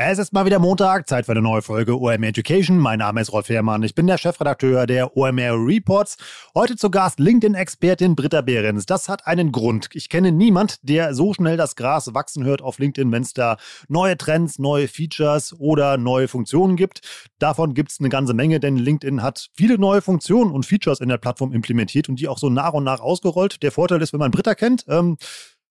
Es ist mal wieder Montag, Zeit für eine neue Folge OMR Education. Mein Name ist Rolf Herrmann, ich bin der Chefredakteur der OMR Reports. Heute zu Gast LinkedIn-Expertin Britta Behrens. Das hat einen Grund. Ich kenne niemand, der so schnell das Gras wachsen hört auf LinkedIn, wenn es da neue Trends, neue Features oder neue Funktionen gibt. Davon gibt es eine ganze Menge, denn LinkedIn hat viele neue Funktionen und Features in der Plattform implementiert und die auch so nach und nach ausgerollt. Der Vorteil ist, wenn man Britta kennt, ähm,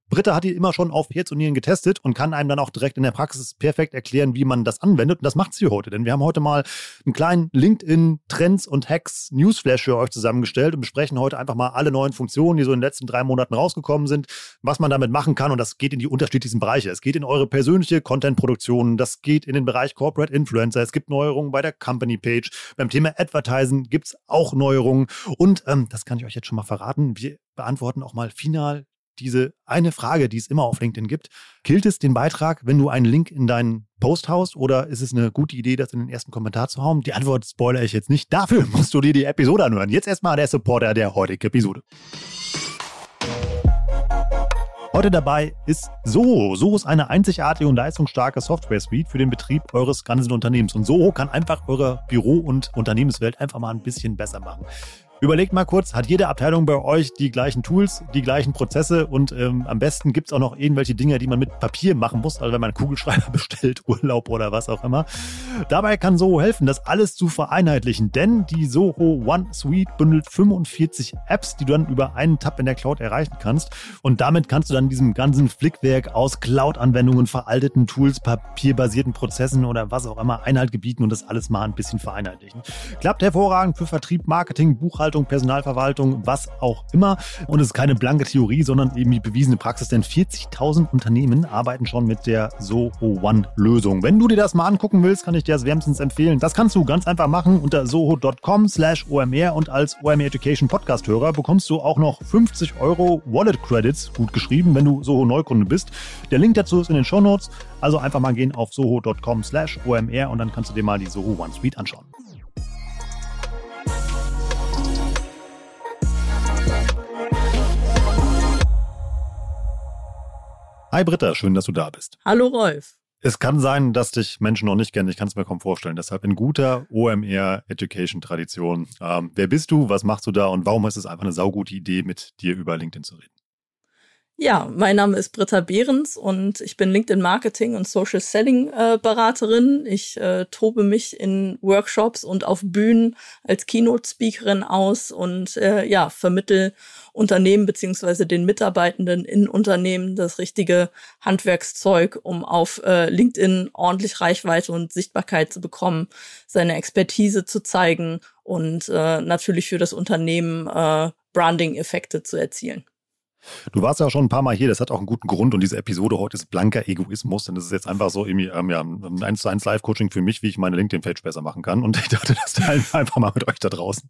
Britta hat die immer schon auf Herz und Nieren getestet und kann einem dann auch direkt in der Praxis perfekt erklären, wie man das anwendet. Und das macht sie heute, denn wir haben heute mal einen kleinen LinkedIn Trends und Hacks Newsflash für euch zusammengestellt und besprechen heute einfach mal alle neuen Funktionen, die so in den letzten drei Monaten rausgekommen sind, was man damit machen kann. Und das geht in die unterschiedlichsten Bereiche. Es geht in eure persönliche Content-Produktion, das geht in den Bereich Corporate Influencer, es gibt Neuerungen bei der Company Page. Beim Thema Advertisen gibt es auch Neuerungen. Und ähm, das kann ich euch jetzt schon mal verraten. Wir beantworten auch mal final diese eine Frage, die es immer auf LinkedIn gibt. Gilt es den Beitrag, wenn du einen Link in deinen Post haust oder ist es eine gute Idee, das in den ersten Kommentar zu hauen? Die Antwort spoilere ich jetzt nicht. Dafür musst du dir die Episode anhören. Jetzt erstmal der Supporter der heutigen Episode. Heute dabei ist Soho. Soho ist eine einzigartige und leistungsstarke Software-Suite für den Betrieb eures ganzen Unternehmens. Und Soho kann einfach eure Büro- und Unternehmenswelt einfach mal ein bisschen besser machen. Überlegt mal kurz, hat jede Abteilung bei euch die gleichen Tools, die gleichen Prozesse und ähm, am besten gibt es auch noch irgendwelche Dinge, die man mit Papier machen muss, also wenn man einen Kugelschreiber bestellt, Urlaub oder was auch immer. Dabei kann Soho helfen, das alles zu vereinheitlichen, denn die Soho One Suite bündelt 45 Apps, die du dann über einen Tab in der Cloud erreichen kannst und damit kannst du dann diesem ganzen Flickwerk aus Cloud-Anwendungen, veralteten Tools, papierbasierten Prozessen oder was auch immer Einhalt gebieten und das alles mal ein bisschen vereinheitlichen. Klappt hervorragend für Vertrieb, Marketing, Buchhaltung, Buchhaltung, Personalverwaltung, was auch immer. Und es ist keine blanke Theorie, sondern eben die bewiesene Praxis, denn 40.000 Unternehmen arbeiten schon mit der Soho One Lösung. Wenn du dir das mal angucken willst, kann ich dir das wärmstens empfehlen. Das kannst du ganz einfach machen unter soho.com slash OMR und als OMR Education Podcast Hörer bekommst du auch noch 50 Euro Wallet Credits, gut geschrieben, wenn du Soho Neukunde bist. Der Link dazu ist in den Show Notes. Also einfach mal gehen auf soho.com slash OMR und dann kannst du dir mal die Soho One Suite anschauen. Hi Britta, schön, dass du da bist. Hallo Rolf. Es kann sein, dass dich Menschen noch nicht kennen. Ich kann es mir kaum vorstellen. Deshalb in guter OMR Education Tradition. Ähm, wer bist du? Was machst du da? Und warum ist es einfach eine saugute Idee, mit dir über LinkedIn zu reden? Ja, mein Name ist Britta Behrens und ich bin LinkedIn Marketing und Social Selling äh, Beraterin. Ich äh, tobe mich in Workshops und auf Bühnen als Keynote Speakerin aus und äh, ja, vermittel Unternehmen beziehungsweise den Mitarbeitenden in Unternehmen das richtige Handwerkszeug, um auf äh, LinkedIn ordentlich Reichweite und Sichtbarkeit zu bekommen, seine Expertise zu zeigen und äh, natürlich für das Unternehmen äh, Branding-Effekte zu erzielen. Du warst ja schon ein paar Mal hier, das hat auch einen guten Grund und diese Episode heute ist blanker Egoismus, denn das ist jetzt einfach so irgendwie ähm, ja, ein 1 zu 1 Live-Coaching für mich, wie ich meine LinkedIn-Page besser machen kann und ich dachte, das teilen wir einfach mal mit euch da draußen.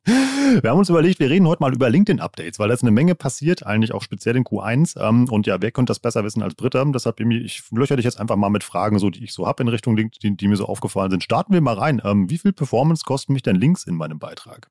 Wir haben uns überlegt, wir reden heute mal über LinkedIn-Updates, weil da ist eine Menge passiert, eigentlich auch speziell in Q1 ähm, und ja, wer könnte das besser wissen als Britta? Deshalb, ich löcher dich jetzt einfach mal mit Fragen, so die ich so habe in Richtung LinkedIn, die, die, mir so aufgefallen sind. Starten wir mal rein. Ähm, wie viel Performance kosten mich denn Links in meinem Beitrag?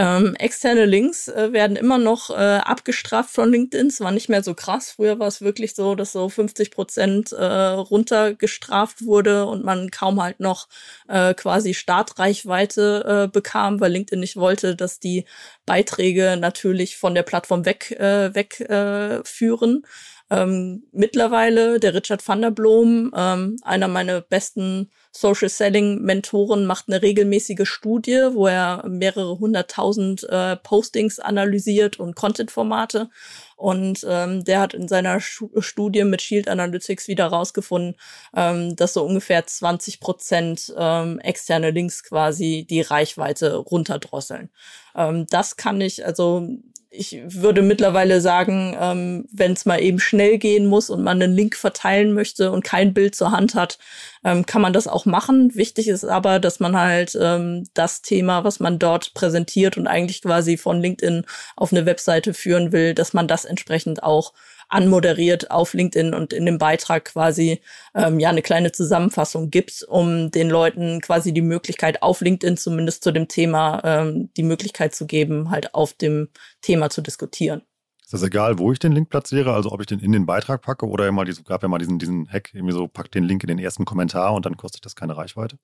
Ähm, externe Links äh, werden immer noch äh, abgestraft von LinkedIn. Es war nicht mehr so krass. Früher war es wirklich so, dass so 50 Prozent äh, runtergestraft wurde und man kaum halt noch äh, quasi Startreichweite äh, bekam, weil LinkedIn nicht wollte, dass die Beiträge natürlich von der Plattform weg äh, wegführen. Äh, ähm, mittlerweile der Richard van der Blom, ähm, einer meiner besten Social Selling Mentoren macht eine regelmäßige Studie, wo er mehrere hunderttausend äh, Postings analysiert und Content-Formate. Und ähm, der hat in seiner Studie mit Shield Analytics wieder rausgefunden, ähm, dass so ungefähr 20 Prozent ähm, externe Links quasi die Reichweite runterdrosseln. Ähm, das kann ich, also ich würde mittlerweile sagen, ähm, wenn es mal eben schnell gehen muss und man einen Link verteilen möchte und kein Bild zur Hand hat, ähm, kann man das auch machen. Wichtig ist aber, dass man halt ähm, das Thema, was man dort präsentiert und eigentlich quasi von LinkedIn auf eine Webseite führen will, dass man das entsprechend auch anmoderiert auf LinkedIn und in dem Beitrag quasi ähm, ja eine kleine Zusammenfassung gibt, um den Leuten quasi die Möglichkeit auf LinkedIn zumindest zu dem Thema ähm, die Möglichkeit zu geben, halt auf dem Thema zu diskutieren. Ist das egal, wo ich den Link platziere? Also ob ich den in den Beitrag packe oder immer, es gab ja mal diesen, diesen Hack, irgendwie so, pack den Link in den ersten Kommentar und dann kostet das keine Reichweite?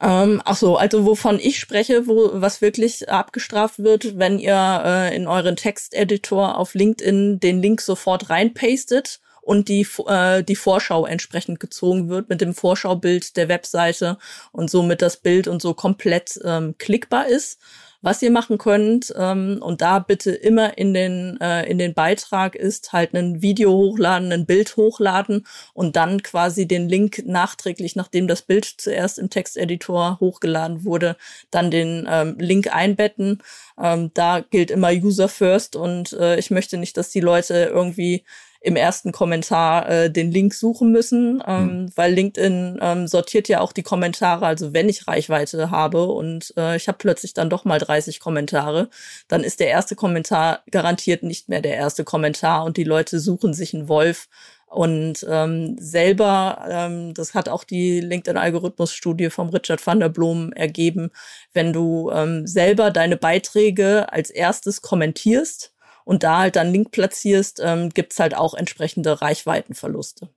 Ähm, ach so, also wovon ich spreche, wo was wirklich abgestraft wird, wenn ihr äh, in euren Texteditor auf LinkedIn den Link sofort reinpastet und die äh, die Vorschau entsprechend gezogen wird mit dem Vorschaubild der Webseite und somit das Bild und so komplett ähm, klickbar ist. Was ihr machen könnt, ähm, und da bitte immer in den, äh, in den Beitrag ist halt ein Video hochladen, ein Bild hochladen und dann quasi den Link nachträglich, nachdem das Bild zuerst im Texteditor hochgeladen wurde, dann den ähm, Link einbetten. Ähm, da gilt immer User First und äh, ich möchte nicht, dass die Leute irgendwie im ersten Kommentar äh, den Link suchen müssen, ähm, mhm. weil LinkedIn ähm, sortiert ja auch die Kommentare. Also wenn ich Reichweite habe und äh, ich habe plötzlich dann doch mal 30 Kommentare, dann ist der erste Kommentar garantiert nicht mehr der erste Kommentar und die Leute suchen sich einen Wolf. Und ähm, selber, ähm, das hat auch die LinkedIn-Algorithmus-Studie vom Richard van der Blom ergeben, wenn du ähm, selber deine Beiträge als erstes kommentierst, und da halt dann Link platzierst, ähm, gibt halt auch entsprechende Reichweitenverluste.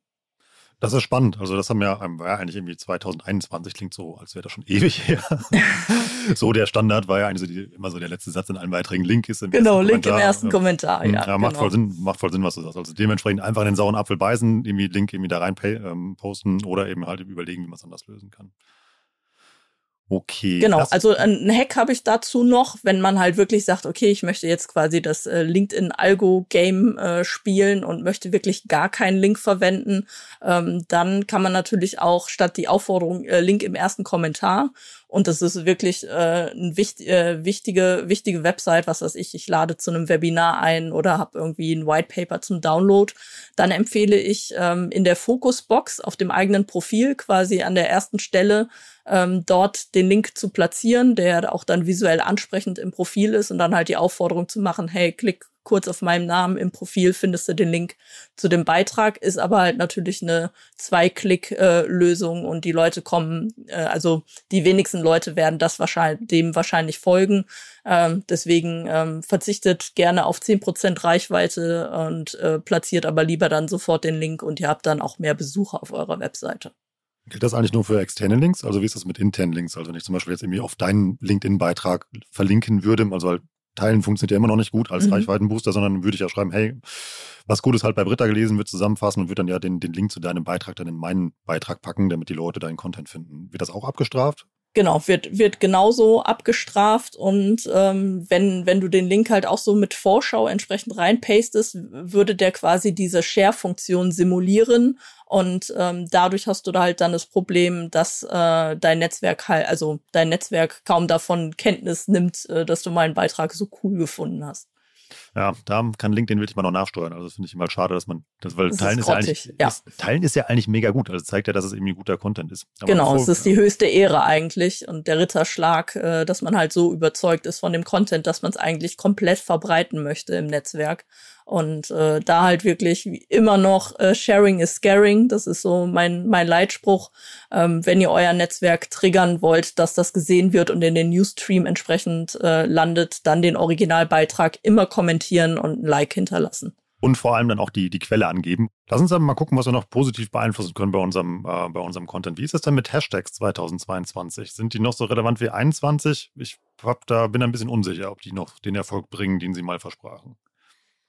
Das ist spannend. Also das haben wir ja, war ja eigentlich irgendwie 2021, klingt so, als wäre das schon ewig her. so der Standard war ja eigentlich so die, immer so der letzte Satz in allen Beiträgen. Link ist im genau, ersten Link Kommentar. im ersten Kommentar, ja. ja macht, genau. voll Sinn, macht voll Sinn, was du sagst. Also dementsprechend einfach in den sauren Apfel beißen, irgendwie Link irgendwie da rein pay, ähm, posten oder eben halt überlegen, wie man es anders lösen kann. Okay. Genau, also ein Hack habe ich dazu noch, wenn man halt wirklich sagt, okay, ich möchte jetzt quasi das äh, LinkedIn-Algo-Game äh, spielen und möchte wirklich gar keinen Link verwenden, ähm, dann kann man natürlich auch statt die Aufforderung äh, Link im ersten Kommentar und das ist wirklich äh, eine wichtig, äh, wichtige, wichtige Website, was weiß ich, ich lade zu einem Webinar ein oder habe irgendwie ein White Paper zum Download. Dann empfehle ich ähm, in der Fokusbox auf dem eigenen Profil quasi an der ersten Stelle ähm, dort den Link zu platzieren, der auch dann visuell ansprechend im Profil ist und dann halt die Aufforderung zu machen, hey, klick kurz auf meinem Namen im Profil findest du den Link zu dem Beitrag, ist aber halt natürlich eine Zwei-Klick-Lösung und die Leute kommen, äh, also die wenigsten Leute werden das wahrscheinlich, dem wahrscheinlich folgen. Ähm, deswegen ähm, verzichtet gerne auf zehn Prozent Reichweite und äh, platziert aber lieber dann sofort den Link und ihr habt dann auch mehr Besucher auf eurer Webseite. Gilt das eigentlich nur für externe Links? Also wie ist das mit internen Links? Also wenn ich zum Beispiel jetzt irgendwie auf deinen LinkedIn-Beitrag verlinken würde, also halt Teilen funktioniert ja immer noch nicht gut als mhm. Reichweitenbooster, sondern würde ich ja schreiben, hey, was Gutes halt bei Britta gelesen, wird zusammenfassen und würde dann ja den, den Link zu deinem Beitrag dann in meinen Beitrag packen, damit die Leute deinen Content finden. Wird das auch abgestraft? Genau, wird, wird genauso abgestraft und ähm, wenn, wenn du den Link halt auch so mit Vorschau entsprechend reinpastest, würde der quasi diese Share-Funktion simulieren und ähm, dadurch hast du da halt dann das Problem, dass äh, dein Netzwerk halt, also dein Netzwerk kaum davon Kenntnis nimmt, äh, dass du meinen Beitrag so cool gefunden hast. Ja, da kann LinkedIn wirklich mal noch nachsteuern. Also das finde ich immer schade, dass man das, weil das Teilen ist, ist ja eigentlich, ja. Ist, Teilen ist ja eigentlich mega gut. Also zeigt ja, dass es irgendwie guter Content ist. Aber genau, es ist die höchste Ehre eigentlich und der Ritterschlag, äh, dass man halt so überzeugt ist von dem Content, dass man es eigentlich komplett verbreiten möchte im Netzwerk. Und äh, da halt wirklich immer noch äh, Sharing is Scaring. Das ist so mein, mein Leitspruch. Ähm, wenn ihr euer Netzwerk triggern wollt, dass das gesehen wird und in den Newsstream entsprechend äh, landet, dann den Originalbeitrag immer kommentieren und ein Like hinterlassen. Und vor allem dann auch die, die Quelle angeben. Lass uns aber mal gucken, was wir noch positiv beeinflussen können bei unserem, äh, bei unserem Content. Wie ist es denn mit Hashtags 2022? Sind die noch so relevant wie 21? Ich hab da, bin ein bisschen unsicher, ob die noch den Erfolg bringen, den sie mal versprachen.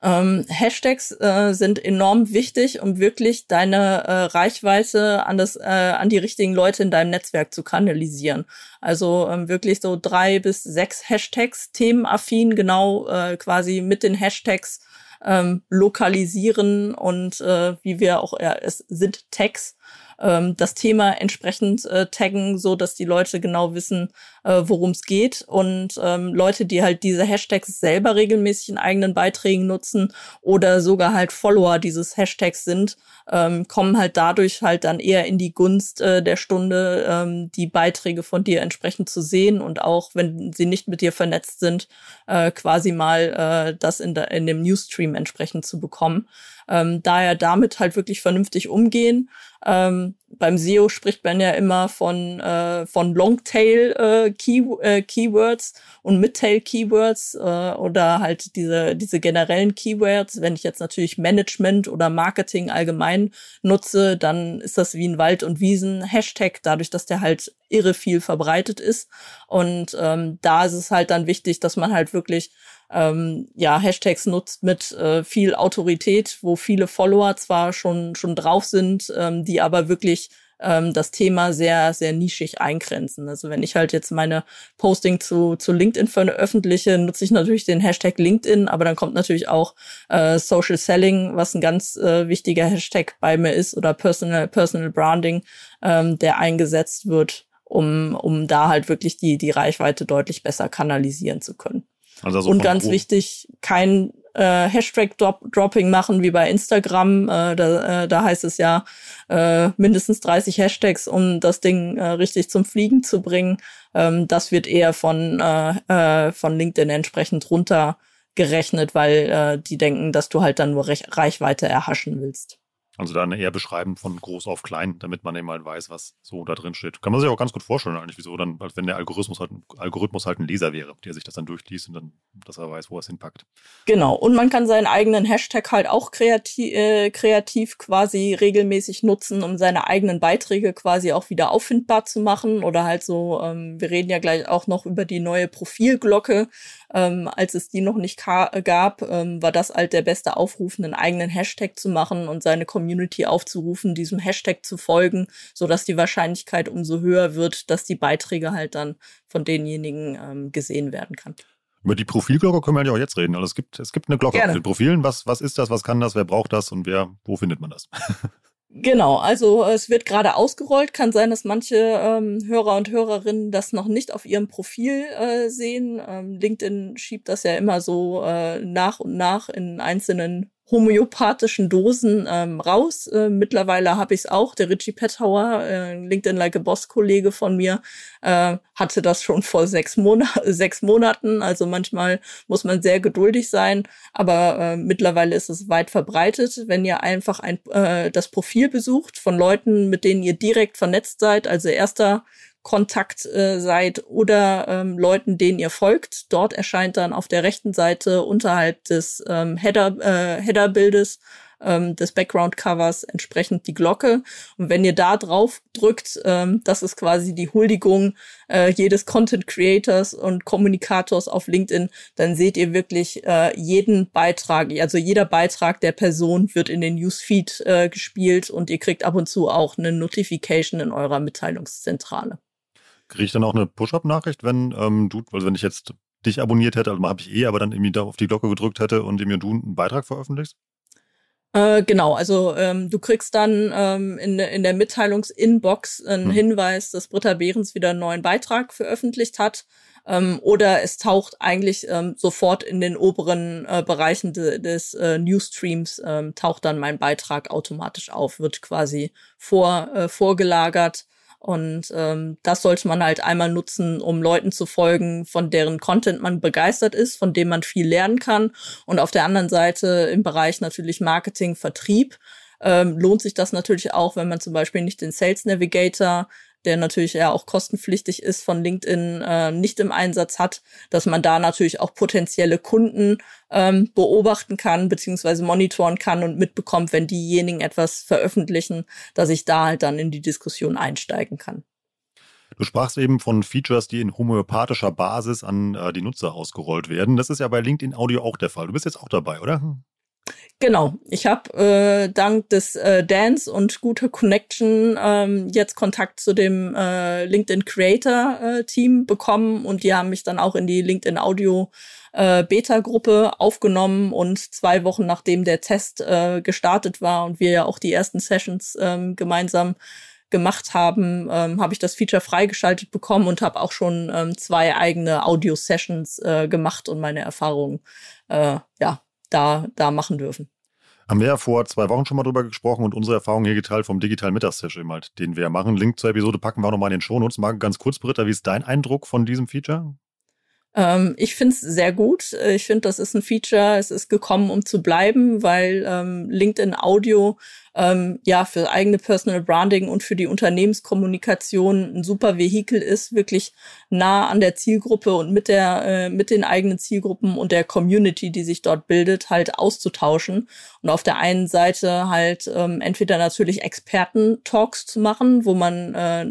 Ähm, Hashtags äh, sind enorm wichtig, um wirklich deine äh, Reichweite an das, äh, an die richtigen Leute in deinem Netzwerk zu kanalisieren. Also ähm, wirklich so drei bis sechs Hashtags, themenaffin, genau äh, quasi mit den Hashtags ähm, lokalisieren und äh, wie wir auch, ja, es sind Tags ähm, das Thema entsprechend äh, taggen, so dass die Leute genau wissen, äh, worum es geht. Und ähm, Leute, die halt diese Hashtags selber regelmäßig in eigenen Beiträgen nutzen oder sogar halt Follower dieses Hashtags sind, ähm, kommen halt dadurch halt dann eher in die Gunst äh, der Stunde, ähm, die Beiträge von dir entsprechend zu sehen und auch, wenn sie nicht mit dir vernetzt sind, äh, quasi mal äh, das in, der, in dem Newsstream entsprechend zu bekommen. Ähm, daher damit halt wirklich vernünftig umgehen. Ähm, beim SEO spricht man ja immer von, äh, von Longtail äh, äh, Keywords und Midtail Keywords äh, oder halt diese, diese generellen Keywords. Wenn ich jetzt natürlich Management oder Marketing allgemein nutze, dann ist das wie ein Wald- und Wiesen-Hashtag, dadurch, dass der halt irre viel verbreitet ist. Und ähm, da ist es halt dann wichtig, dass man halt wirklich ähm, ja, Hashtags nutzt mit äh, viel Autorität, wo viele Follower zwar schon, schon drauf sind, ähm, die aber wirklich ähm, das Thema sehr, sehr nischig eingrenzen. Also wenn ich halt jetzt meine Posting zu, zu LinkedIn veröffentliche, nutze ich natürlich den Hashtag LinkedIn, aber dann kommt natürlich auch äh, Social Selling, was ein ganz äh, wichtiger Hashtag bei mir ist, oder Personal, Personal Branding, ähm, der eingesetzt wird, um, um da halt wirklich die, die Reichweite deutlich besser kanalisieren zu können. Also so und ganz wichtig, kein äh, Hashtag-Dropping machen wie bei Instagram. Äh, da, äh, da heißt es ja äh, mindestens 30 Hashtags, um das Ding äh, richtig zum Fliegen zu bringen. Ähm, das wird eher von, äh, äh, von LinkedIn entsprechend runtergerechnet, weil äh, die denken, dass du halt dann nur Rech Reichweite erhaschen willst. Also dann eher beschreiben von groß auf klein, damit man eben halt weiß, was so da drin steht. Kann man sich auch ganz gut vorstellen, eigentlich, wieso dann, als wenn der Algorithmus halt, Algorithmus halt ein Leser wäre, der sich das dann durchliest und dann, dass er weiß, wo er es hinpackt. Genau. Und man kann seinen eigenen Hashtag halt auch kreativ, äh, kreativ quasi regelmäßig nutzen, um seine eigenen Beiträge quasi auch wieder auffindbar zu machen. Oder halt so, ähm, wir reden ja gleich auch noch über die neue Profilglocke. Ähm, als es die noch nicht gab, ähm, war das halt der beste Aufruf, einen eigenen Hashtag zu machen und seine Community aufzurufen, diesem Hashtag zu folgen, so dass die Wahrscheinlichkeit umso höher wird, dass die Beiträge halt dann von denjenigen ähm, gesehen werden kann. Über die Profilglocke können wir ja auch jetzt reden. Also es gibt, es gibt eine Glocke Gerne. auf den Profilen. Was, was ist das? Was kann das? Wer braucht das? Und wer, wo findet man das? Genau, also es wird gerade ausgerollt. Kann sein, dass manche ähm, Hörer und Hörerinnen das noch nicht auf ihrem Profil äh, sehen. Ähm, LinkedIn schiebt das ja immer so äh, nach und nach in einzelnen homöopathischen Dosen ähm, raus. Äh, mittlerweile habe ich es auch. Der Richie Pethauer, äh, LinkedIn Like a Boss Kollege von mir, äh, hatte das schon vor sechs, Mon sechs Monaten. Also manchmal muss man sehr geduldig sein, aber äh, mittlerweile ist es weit verbreitet. Wenn ihr einfach ein, äh, das Profil besucht von Leuten, mit denen ihr direkt vernetzt seid, also erster Kontakt äh, seid oder ähm, Leuten, denen ihr folgt. Dort erscheint dann auf der rechten Seite unterhalb des ähm, Header, äh, Header-Bildes ähm, des Background-Covers entsprechend die Glocke. Und wenn ihr da drauf drückt, ähm, das ist quasi die Huldigung äh, jedes Content-Creators und Kommunikators auf LinkedIn, dann seht ihr wirklich äh, jeden Beitrag, also jeder Beitrag der Person wird in den Newsfeed äh, gespielt und ihr kriegt ab und zu auch eine Notification in eurer Mitteilungszentrale. Kriege ich dann auch eine Push-Up-Nachricht, wenn ähm, du, also wenn ich jetzt dich abonniert hätte, also habe ich eh, aber dann irgendwie da auf die Glocke gedrückt hätte und mir du einen Beitrag veröffentlichst? Äh, genau, also ähm, du kriegst dann ähm, in, in der Mitteilungsinbox einen hm. Hinweis, dass Britta Behrens wieder einen neuen Beitrag veröffentlicht hat. Ähm, oder es taucht eigentlich ähm, sofort in den oberen äh, Bereichen de, des äh, Newsstreams, ähm, taucht dann mein Beitrag automatisch auf, wird quasi vor, äh, vorgelagert und ähm, das sollte man halt einmal nutzen, um Leuten zu folgen, von deren Content man begeistert ist, von dem man viel lernen kann. Und auf der anderen Seite im Bereich natürlich Marketing, Vertrieb ähm, lohnt sich das natürlich auch, wenn man zum Beispiel nicht den Sales Navigator der natürlich ja auch kostenpflichtig ist, von LinkedIn äh, nicht im Einsatz hat, dass man da natürlich auch potenzielle Kunden ähm, beobachten kann, beziehungsweise monitoren kann und mitbekommt, wenn diejenigen etwas veröffentlichen, dass ich da halt dann in die Diskussion einsteigen kann. Du sprachst eben von Features, die in homöopathischer Basis an äh, die Nutzer ausgerollt werden. Das ist ja bei LinkedIn Audio auch der Fall. Du bist jetzt auch dabei, oder? Genau, ich habe äh, dank des äh, Dance und guter Connection ähm, jetzt Kontakt zu dem äh, LinkedIn Creator äh, Team bekommen und die haben mich dann auch in die LinkedIn Audio äh, Beta-Gruppe aufgenommen und zwei Wochen nachdem der Test äh, gestartet war und wir ja auch die ersten Sessions ähm, gemeinsam gemacht haben, ähm, habe ich das Feature freigeschaltet bekommen und habe auch schon ähm, zwei eigene Audio-Sessions äh, gemacht und meine Erfahrungen äh, ja da, da machen dürfen. Haben wir ja vor zwei Wochen schon mal drüber gesprochen und unsere Erfahrung hier geteilt vom digitalen Mittagssession halt, den wir machen. Link zur Episode packen wir auch nochmal in den Shownotes. Mal ganz kurz, Britta, wie ist dein Eindruck von diesem Feature? Ähm, ich finde es sehr gut. Ich finde, das ist ein Feature. Es ist gekommen, um zu bleiben, weil ähm, LinkedIn Audio ähm, ja für eigene Personal Branding und für die Unternehmenskommunikation ein super Vehikel ist, wirklich nah an der Zielgruppe und mit der äh, mit den eigenen Zielgruppen und der Community, die sich dort bildet, halt auszutauschen. Und auf der einen Seite halt ähm, entweder natürlich Experten-Talks zu machen, wo man äh,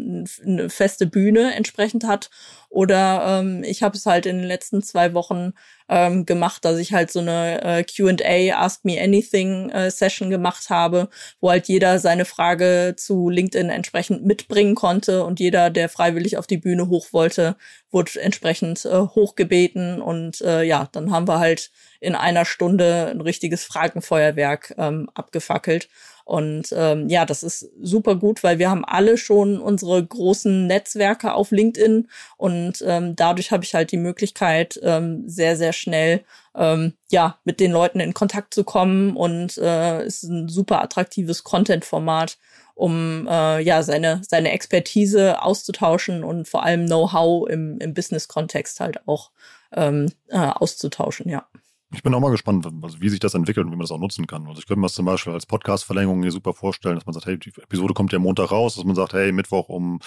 eine feste Bühne entsprechend hat oder ähm, ich habe es halt in den letzten zwei Wochen ähm, gemacht, dass ich halt so eine äh, QA, Ask Me Anything äh, Session gemacht habe, wo halt jeder seine Frage zu LinkedIn entsprechend mitbringen konnte und jeder, der freiwillig auf die Bühne hoch wollte, wurde entsprechend äh, hochgebeten. Und äh, ja, dann haben wir halt in einer Stunde ein richtiges Fragenfeuerwerk ähm, abgefackelt. Und ähm, ja, das ist super gut, weil wir haben alle schon unsere großen Netzwerke auf LinkedIn und ähm, dadurch habe ich halt die Möglichkeit, ähm, sehr, sehr schnell ähm, ja, mit den Leuten in Kontakt zu kommen und äh, ist ein super attraktives Content-Format, um äh, ja seine, seine Expertise auszutauschen und vor allem Know-how im, im Business-Kontext halt auch ähm, äh, auszutauschen, ja. Ich bin auch mal gespannt, also wie sich das entwickelt und wie man das auch nutzen kann. Also ich könnte mir das zum Beispiel als Podcast-Verlängerung hier super vorstellen, dass man sagt, hey, die Episode kommt ja Montag raus, dass man sagt, hey, Mittwoch um,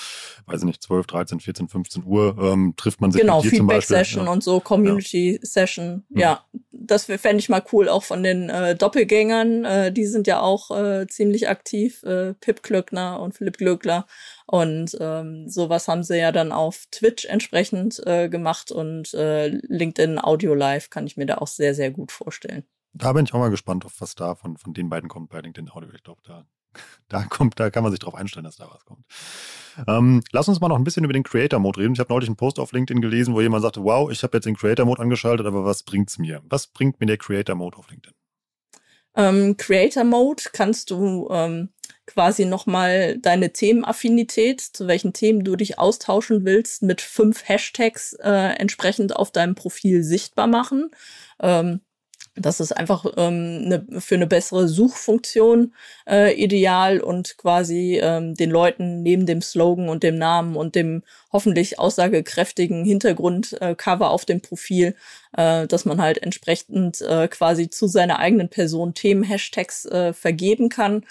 weiß ich nicht, 12, 13, 14, 15 Uhr ähm, trifft man sich genau, mit dir zum Beispiel. Feedback-Session ja. und so, Community-Session. Ja. ja, das fände ich mal cool, auch von den äh, Doppelgängern. Äh, die sind ja auch äh, ziemlich aktiv, äh, Pip Klöckner und Philipp Glöckler. Und ähm, sowas haben sie ja dann auf Twitch entsprechend äh, gemacht und äh, LinkedIn Audio Live kann ich mir da auch sehr, sehr gut vorstellen. Da bin ich auch mal gespannt, auf was da von, von den beiden kommt bei LinkedIn Audio. Ich glaube, da, da kommt, da kann man sich drauf einstellen, dass da was kommt. Ähm, lass uns mal noch ein bisschen über den Creator Mode reden. Ich habe neulich einen Post auf LinkedIn gelesen, wo jemand sagte, wow, ich habe jetzt den Creator Mode angeschaltet, aber was bringt's mir? Was bringt mir der Creator Mode auf LinkedIn? Ähm, Creator Mode kannst du ähm, quasi nochmal deine Themenaffinität, zu welchen Themen du dich austauschen willst, mit fünf Hashtags äh, entsprechend auf deinem Profil sichtbar machen. Ähm, das ist einfach ähm, ne, für eine bessere Suchfunktion äh, ideal und quasi ähm, den Leuten neben dem Slogan und dem Namen und dem hoffentlich aussagekräftigen Hintergrundcover äh, auf dem Profil, äh, dass man halt entsprechend äh, quasi zu seiner eigenen Person Themen-Hashtags äh, vergeben kann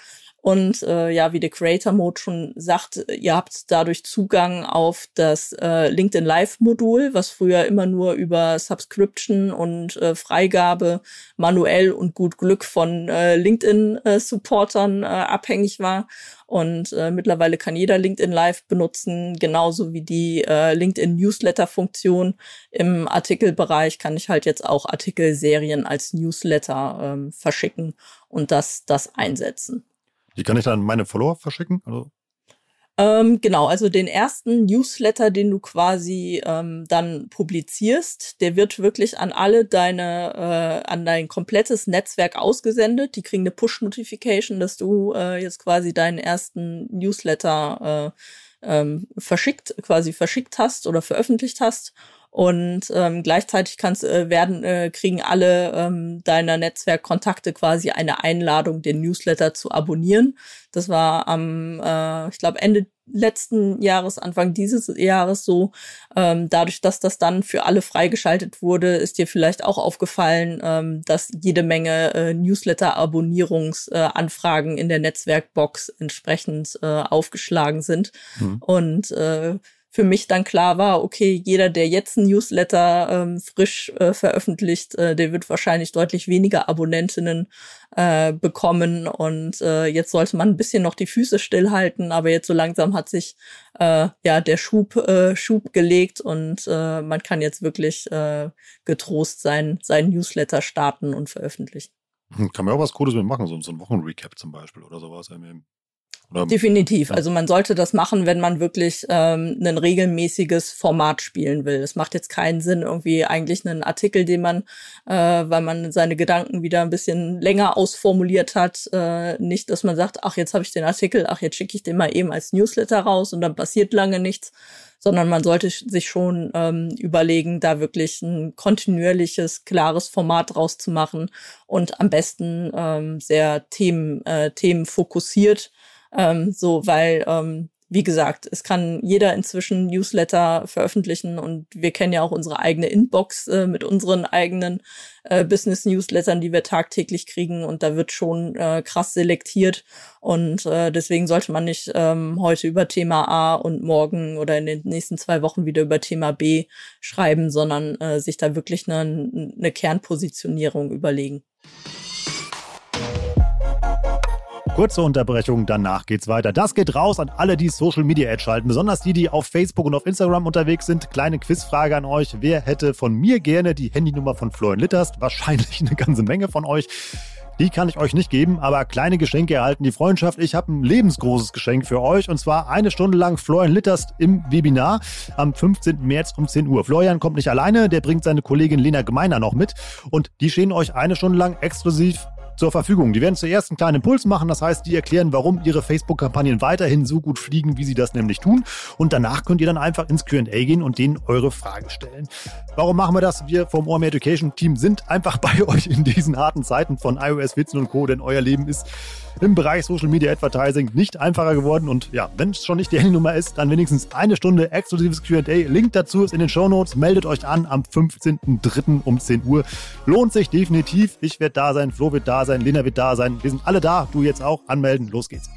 und äh, ja, wie der Creator Mode schon sagt, ihr habt dadurch Zugang auf das äh, LinkedIn Live Modul, was früher immer nur über Subscription und äh, Freigabe manuell und gut Glück von äh, LinkedIn äh, Supportern äh, abhängig war. Und äh, mittlerweile kann jeder LinkedIn Live benutzen, genauso wie die äh, LinkedIn Newsletter Funktion. Im Artikelbereich kann ich halt jetzt auch Artikelserien als Newsletter ähm, verschicken und das, das einsetzen. Die kann ich dann meine Follower verschicken? Also ähm, genau, also den ersten Newsletter, den du quasi ähm, dann publizierst, der wird wirklich an alle deine, äh, an dein komplettes Netzwerk ausgesendet. Die kriegen eine Push-Notification, dass du äh, jetzt quasi deinen ersten Newsletter äh, ähm, verschickt, quasi verschickt hast oder veröffentlicht hast. Und ähm, gleichzeitig kannst äh, werden äh, kriegen alle ähm, deiner Netzwerkkontakte quasi eine Einladung, den Newsletter zu abonnieren. Das war am, äh, ich glaube Ende letzten Jahres, Anfang dieses Jahres so. Ähm, dadurch, dass das dann für alle freigeschaltet wurde, ist dir vielleicht auch aufgefallen, ähm, dass jede Menge äh, Newsletter-Abonnierungsanfragen äh, in der Netzwerkbox entsprechend äh, aufgeschlagen sind. Mhm. Und äh, für mich dann klar war, okay, jeder, der jetzt ein Newsletter ähm, frisch äh, veröffentlicht, äh, der wird wahrscheinlich deutlich weniger Abonnentinnen äh, bekommen. Und äh, jetzt sollte man ein bisschen noch die Füße stillhalten, aber jetzt so langsam hat sich äh, ja der Schub, äh, Schub gelegt und äh, man kann jetzt wirklich äh, getrost sein, sein Newsletter starten und veröffentlichen. Kann man auch was Cooles mitmachen, so, so ein Wochenrecap zum Beispiel oder sowas. Oder? Definitiv. Also man sollte das machen, wenn man wirklich ähm, ein regelmäßiges Format spielen will. Es macht jetzt keinen Sinn, irgendwie eigentlich einen Artikel, den man, äh, weil man seine Gedanken wieder ein bisschen länger ausformuliert hat, äh, nicht, dass man sagt, ach, jetzt habe ich den Artikel, ach, jetzt schicke ich den mal eben als Newsletter raus und dann passiert lange nichts, sondern man sollte sich schon ähm, überlegen, da wirklich ein kontinuierliches, klares Format rauszumachen und am besten ähm, sehr themen, äh, themenfokussiert ähm, so, weil ähm, wie gesagt, es kann jeder inzwischen Newsletter veröffentlichen und wir kennen ja auch unsere eigene Inbox äh, mit unseren eigenen äh, Business-Newslettern, die wir tagtäglich kriegen und da wird schon äh, krass selektiert und äh, deswegen sollte man nicht ähm, heute über Thema A und morgen oder in den nächsten zwei Wochen wieder über Thema B schreiben, sondern äh, sich da wirklich eine, eine Kernpositionierung überlegen. Kurze Unterbrechung, danach geht's weiter. Das geht raus an alle, die Social Media Ad schalten, besonders die, die auf Facebook und auf Instagram unterwegs sind. Kleine Quizfrage an euch. Wer hätte von mir gerne die Handynummer von Florian Litterst? Wahrscheinlich eine ganze Menge von euch. Die kann ich euch nicht geben, aber kleine Geschenke erhalten die Freundschaft. Ich habe ein lebensgroßes Geschenk für euch und zwar eine Stunde lang Florian Litterst im Webinar am 15. März um 10 Uhr. Florian kommt nicht alleine, der bringt seine Kollegin Lena Gemeiner noch mit und die stehen euch eine Stunde lang exklusiv zur Verfügung. Die werden zuerst einen kleinen Impuls machen, das heißt, die erklären, warum ihre Facebook-Kampagnen weiterhin so gut fliegen, wie sie das nämlich tun. Und danach könnt ihr dann einfach ins QA gehen und denen eure Frage stellen. Warum machen wir das? Wir vom OMR Education Team sind einfach bei euch in diesen harten Zeiten von iOS, Witzen und Co., denn euer Leben ist im Bereich Social Media Advertising nicht einfacher geworden. Und ja, wenn es schon nicht die Handynummer ist, dann wenigstens eine Stunde exklusives QA. Link dazu ist in den Show Notes. Meldet euch an am 15.03. um 10 Uhr. Lohnt sich definitiv. Ich werde da sein, Flo wird da sein, Lena wird da sein. Wir sind alle da. Du jetzt auch. Anmelden. Los geht's.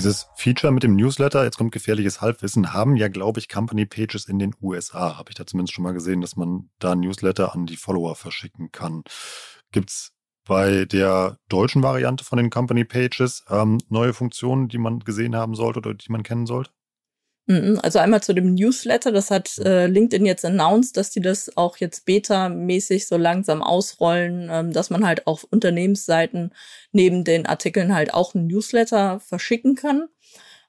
Dieses Feature mit dem Newsletter, jetzt kommt gefährliches Halbwissen, haben ja, glaube ich, Company Pages in den USA. Habe ich da zumindest schon mal gesehen, dass man da Newsletter an die Follower verschicken kann. Gibt's bei der deutschen Variante von den Company Pages ähm, neue Funktionen, die man gesehen haben sollte oder die man kennen sollte? Mhm, also einmal zu dem Newsletter, das hat äh, LinkedIn jetzt announced, dass die das auch jetzt beta-mäßig so langsam ausrollen, ähm, dass man halt auf Unternehmensseiten neben den Artikeln halt auch ein Newsletter verschicken kann.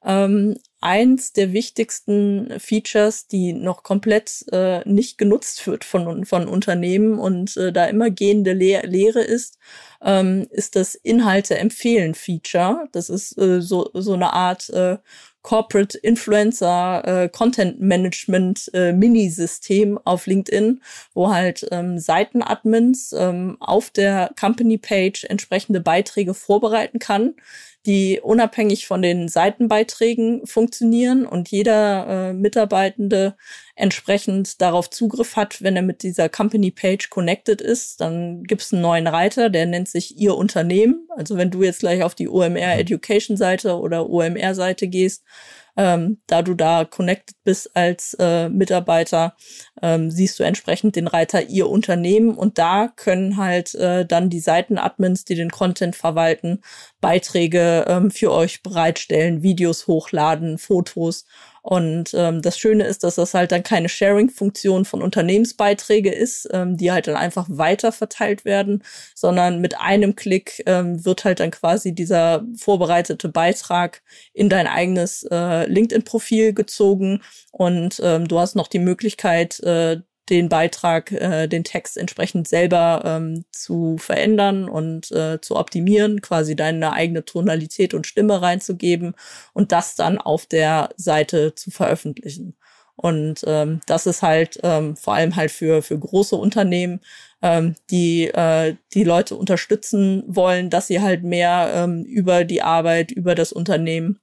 Ähm, eins der wichtigsten Features, die noch komplett äh, nicht genutzt wird von, von Unternehmen und äh, da immer gehende Le Lehre ist, ähm, ist das Inhalte empfehlen Feature. Das ist äh, so, so eine Art äh, Corporate Influencer äh, Content Management äh, Mini-System auf LinkedIn, wo halt ähm, Seitenadmins ähm, auf der Company Page entsprechende Beiträge vorbereiten kann, die unabhängig von den Seitenbeiträgen funktionieren und jeder äh, Mitarbeitende entsprechend darauf Zugriff hat, wenn er mit dieser Company Page connected ist. Dann gibt es einen neuen Reiter, der nennt sich Ihr Unternehmen. Also wenn du jetzt gleich auf die OMR Education Seite oder OMR Seite gehst, ähm, da du da connected bist als äh, Mitarbeiter, ähm, siehst du entsprechend den Reiter Ihr Unternehmen und da können halt äh, dann die Seitenadmins, die den Content verwalten, Beiträge ähm, für euch bereitstellen, Videos hochladen, Fotos und ähm, das Schöne ist, dass das halt dann keine Sharing-Funktion von Unternehmensbeiträge ist, ähm, die halt dann einfach weiter verteilt werden, sondern mit einem Klick ähm, wird halt dann quasi dieser vorbereitete Beitrag in dein eigenes äh, LinkedIn-Profil gezogen. Und ähm, du hast noch die Möglichkeit, äh, den Beitrag, äh, den Text entsprechend selber ähm, zu verändern und äh, zu optimieren, quasi deine eigene Tonalität und Stimme reinzugeben und das dann auf der Seite zu veröffentlichen. Und ähm, das ist halt ähm, vor allem halt für, für große Unternehmen, ähm, die äh, die Leute unterstützen wollen, dass sie halt mehr ähm, über die Arbeit, über das Unternehmen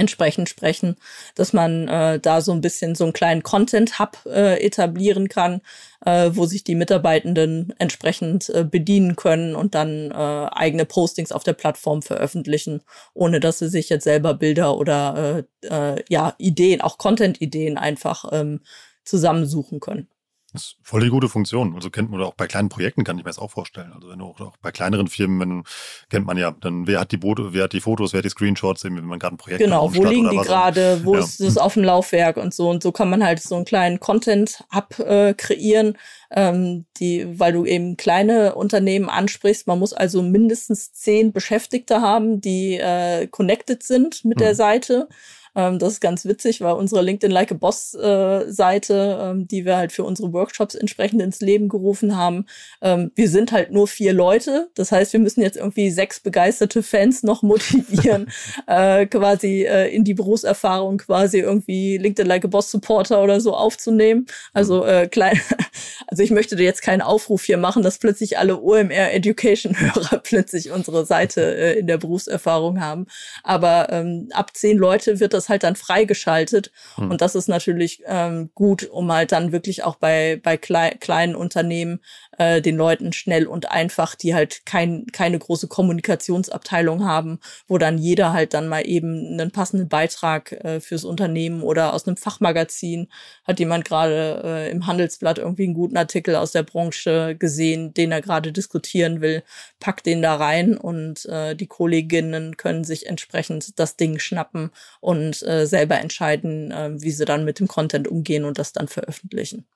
entsprechend sprechen, dass man äh, da so ein bisschen so einen kleinen Content-Hub äh, etablieren kann, äh, wo sich die Mitarbeitenden entsprechend äh, bedienen können und dann äh, eigene Postings auf der Plattform veröffentlichen, ohne dass sie sich jetzt selber Bilder oder äh, äh, ja Ideen, auch Content-Ideen einfach ähm, zusammensuchen können. Das ist voll die gute Funktion. Also kennt man auch bei kleinen Projekten, kann ich mir das auch vorstellen. Also wenn du auch, auch bei kleineren Firmen, wenn, kennt man ja, dann wer hat die Bote, wer hat die Fotos, wer hat die Screenshots, wenn man gerade ein Projekt Genau, wo liegen die gerade, wo ja. ist es auf dem Laufwerk und so. Und so kann man halt so einen kleinen Content-Hub äh, kreieren, ähm, die, weil du eben kleine Unternehmen ansprichst. Man muss also mindestens zehn Beschäftigte haben, die äh, connected sind mit mhm. der Seite. Ähm, das ist ganz witzig, weil unsere LinkedIn Like a Boss äh, Seite, ähm, die wir halt für unsere Workshops entsprechend ins Leben gerufen haben, ähm, wir sind halt nur vier Leute. Das heißt, wir müssen jetzt irgendwie sechs begeisterte Fans noch motivieren, äh, quasi äh, in die Berufserfahrung quasi irgendwie LinkedIn Like a Boss Supporter oder so aufzunehmen. Also äh, klein, also ich möchte dir jetzt keinen Aufruf hier machen, dass plötzlich alle OMR Education Hörer plötzlich unsere Seite äh, in der Berufserfahrung haben. Aber ähm, ab zehn Leute wird das halt dann freigeschaltet. Hm. Und das ist natürlich ähm, gut, um halt dann wirklich auch bei, bei klei kleinen Unternehmen äh, den Leuten schnell und einfach, die halt kein, keine große Kommunikationsabteilung haben, wo dann jeder halt dann mal eben einen passenden Beitrag äh, fürs Unternehmen oder aus einem Fachmagazin hat jemand gerade äh, im Handelsblatt irgendwie einen guten Artikel aus der Branche gesehen, den er gerade diskutieren will, packt den da rein und äh, die Kolleginnen können sich entsprechend das Ding schnappen und äh, selber entscheiden, äh, wie sie dann mit dem Content umgehen und das dann veröffentlichen.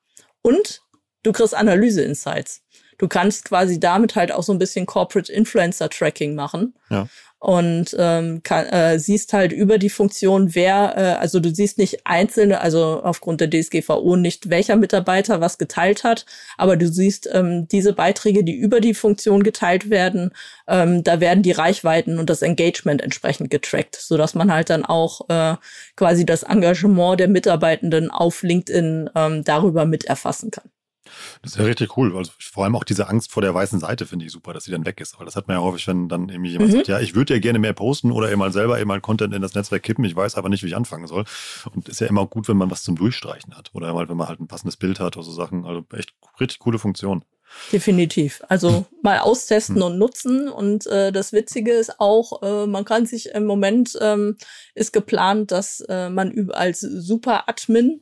Und du kriegst Analyse-Insights. Du kannst quasi damit halt auch so ein bisschen Corporate Influencer Tracking machen. Ja. Und ähm, kann, äh, siehst halt über die Funktion, wer, äh, also du siehst nicht einzelne, also aufgrund der DSGVO nicht, welcher Mitarbeiter was geteilt hat, aber du siehst ähm, diese Beiträge, die über die Funktion geteilt werden, ähm, da werden die Reichweiten und das Engagement entsprechend getrackt, so dass man halt dann auch äh, quasi das Engagement der Mitarbeitenden auf LinkedIn ähm, darüber mit erfassen kann. Das ist ja richtig cool. Also vor allem auch diese Angst vor der weißen Seite finde ich super, dass sie dann weg ist. Weil das hat man ja häufig, wenn dann irgendwie jemand mhm. sagt, ja, ich würde ja gerne mehr posten oder eben mal selber eben mal Content in das Netzwerk kippen. Ich weiß aber nicht, wie ich anfangen soll. Und ist ja immer gut, wenn man was zum Durchstreichen hat. Oder mal, wenn man halt ein passendes Bild hat oder so Sachen. Also echt richtig coole Funktion. Definitiv. Also mal austesten hm. und nutzen. Und äh, das Witzige ist auch, äh, man kann sich im Moment ähm, ist geplant, dass äh, man als Super Admin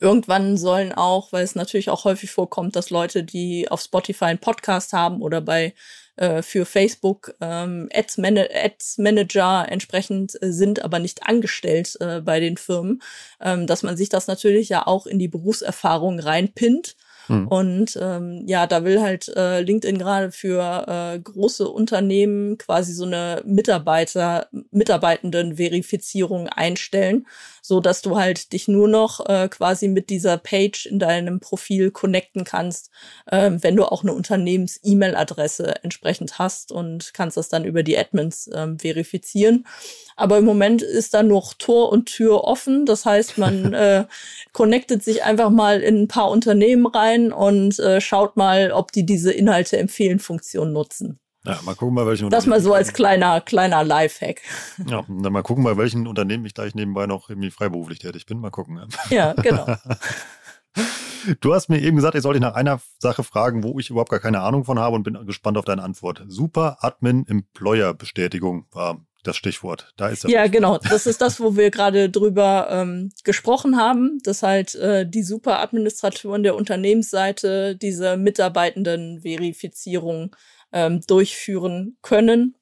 Irgendwann sollen auch, weil es natürlich auch häufig vorkommt, dass Leute, die auf Spotify einen Podcast haben oder bei äh, für Facebook ähm, Ads, Man Ads Manager entsprechend äh, sind, aber nicht angestellt äh, bei den Firmen, ähm, dass man sich das natürlich ja auch in die Berufserfahrung reinpinnt. Hm. Und ähm, ja, da will halt äh, LinkedIn gerade für äh, große Unternehmen quasi so eine Mitarbeiter, Mitarbeitenden-Verifizierung einstellen so dass du halt dich nur noch äh, quasi mit dieser Page in deinem Profil connecten kannst, äh, wenn du auch eine Unternehmens-E-Mail-Adresse entsprechend hast und kannst das dann über die Admins äh, verifizieren. Aber im Moment ist da noch Tor und Tür offen. Das heißt, man äh, connectet sich einfach mal in ein paar Unternehmen rein und äh, schaut mal, ob die diese Inhalte empfehlen Funktion nutzen. Ja, mal gucken, bei welchen Das mal so als kleiner, kleiner Lifehack. Ja, dann mal gucken, bei welchen Unternehmen ich gleich nebenbei noch irgendwie freiberuflich tätig bin. Mal gucken. Ja, genau. Du hast mir eben gesagt, ich sollte dich nach einer Sache fragen, wo ich überhaupt gar keine Ahnung von habe und bin gespannt auf deine Antwort. Super Admin Employer Bestätigung war das Stichwort. Da ist das. Ja, genau. Das ist das, wo wir gerade drüber ähm, gesprochen haben, dass halt äh, die Superadministratoren der Unternehmensseite diese Mitarbeitenden-Verifizierung ähm, durchführen können.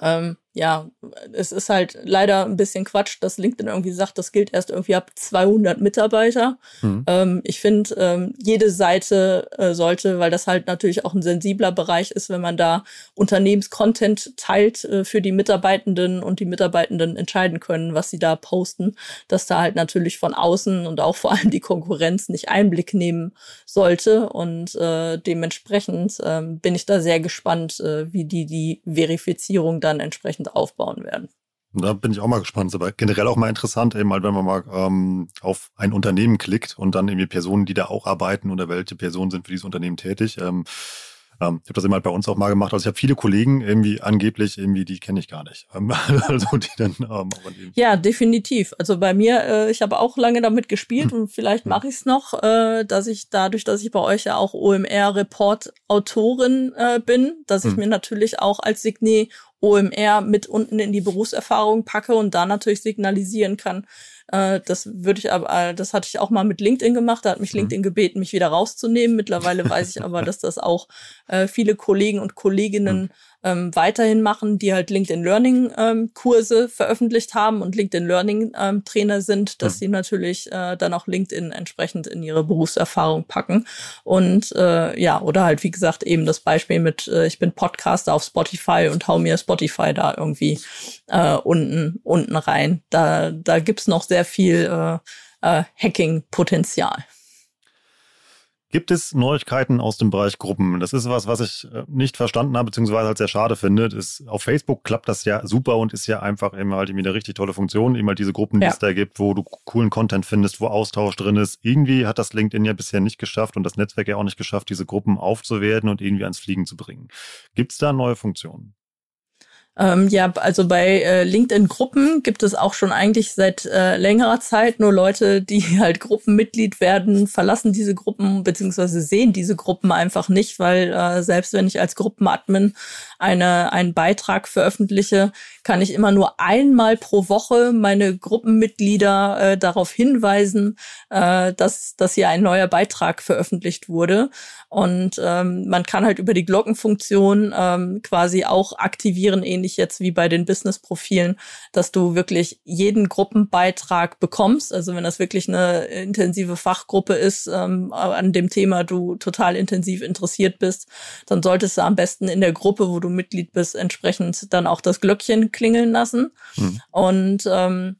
Ähm, ja, es ist halt leider ein bisschen Quatsch, dass LinkedIn irgendwie sagt, das gilt erst irgendwie ab 200 Mitarbeiter. Mhm. Ähm, ich finde, ähm, jede Seite äh, sollte, weil das halt natürlich auch ein sensibler Bereich ist, wenn man da Unternehmenscontent teilt äh, für die Mitarbeitenden und die Mitarbeitenden entscheiden können, was sie da posten, dass da halt natürlich von außen und auch vor allem die Konkurrenz nicht Einblick nehmen sollte. Und äh, dementsprechend äh, bin ich da sehr gespannt, äh, wie die die Verifizierung dann entsprechend entsprechend aufbauen werden. Da bin ich auch mal gespannt. Aber generell auch mal interessant, eben halt, wenn man mal ähm, auf ein Unternehmen klickt und dann irgendwie Personen, die da auch arbeiten oder welche Personen sind für dieses Unternehmen tätig. Ähm, ähm, ich habe das immer halt bei uns auch mal gemacht. Also ich habe viele Kollegen irgendwie angeblich irgendwie, die kenne ich gar nicht. Ähm, also die dann ähm, Ja, definitiv. Also bei mir, äh, ich habe auch lange damit gespielt hm. und vielleicht mache ich es noch, äh, dass ich dadurch, dass ich bei euch ja auch OMR-Report-Autorin äh, bin, dass ich hm. mir natürlich auch als Signé OMR mit unten in die Berufserfahrung packe und da natürlich signalisieren kann. Äh, das würde ich aber, äh, das hatte ich auch mal mit LinkedIn gemacht. Da hat mich mhm. LinkedIn gebeten, mich wieder rauszunehmen. Mittlerweile weiß ich aber, dass das auch äh, viele Kollegen und Kolleginnen ähm, weiterhin machen, die halt LinkedIn Learning ähm, Kurse veröffentlicht haben und LinkedIn Learning ähm, Trainer sind, dass mhm. sie natürlich äh, dann auch LinkedIn entsprechend in ihre Berufserfahrung packen. Und äh, ja, oder halt, wie gesagt, eben das Beispiel mit, äh, ich bin Podcaster auf Spotify und hau mir Spotify da irgendwie äh, unten, unten rein. Da, da gibt's noch sehr viel äh, äh, Hacking-Potenzial. Gibt es Neuigkeiten aus dem Bereich Gruppen? Das ist was, was ich äh, nicht verstanden habe, beziehungsweise halt sehr schade finde. Ist, auf Facebook klappt das ja super und ist ja einfach immer halt irgendwie eine richtig tolle Funktion. Immer diese Gruppen, die ja. es da gibt, wo du coolen Content findest, wo Austausch drin ist. Irgendwie hat das LinkedIn ja bisher nicht geschafft und das Netzwerk ja auch nicht geschafft, diese Gruppen aufzuwerten und irgendwie ans Fliegen zu bringen. Gibt es da neue Funktionen? Ähm, ja, also bei äh, LinkedIn-Gruppen gibt es auch schon eigentlich seit äh, längerer Zeit nur Leute, die halt Gruppenmitglied werden, verlassen diese Gruppen beziehungsweise sehen diese Gruppen einfach nicht, weil äh, selbst wenn ich als Gruppenadmin eine, einen Beitrag veröffentliche, kann ich immer nur einmal pro Woche meine Gruppenmitglieder äh, darauf hinweisen, äh, dass, dass hier ein neuer Beitrag veröffentlicht wurde. Und ähm, man kann halt über die Glockenfunktion ähm, quasi auch aktivieren, ähnlich jetzt wie bei den Business-Profilen, dass du wirklich jeden Gruppenbeitrag bekommst. Also wenn das wirklich eine intensive Fachgruppe ist, ähm, an dem Thema du total intensiv interessiert bist, dann solltest du am besten in der Gruppe, wo du Mitglied bist, entsprechend dann auch das Glöckchen klingeln lassen. Hm. Und ähm,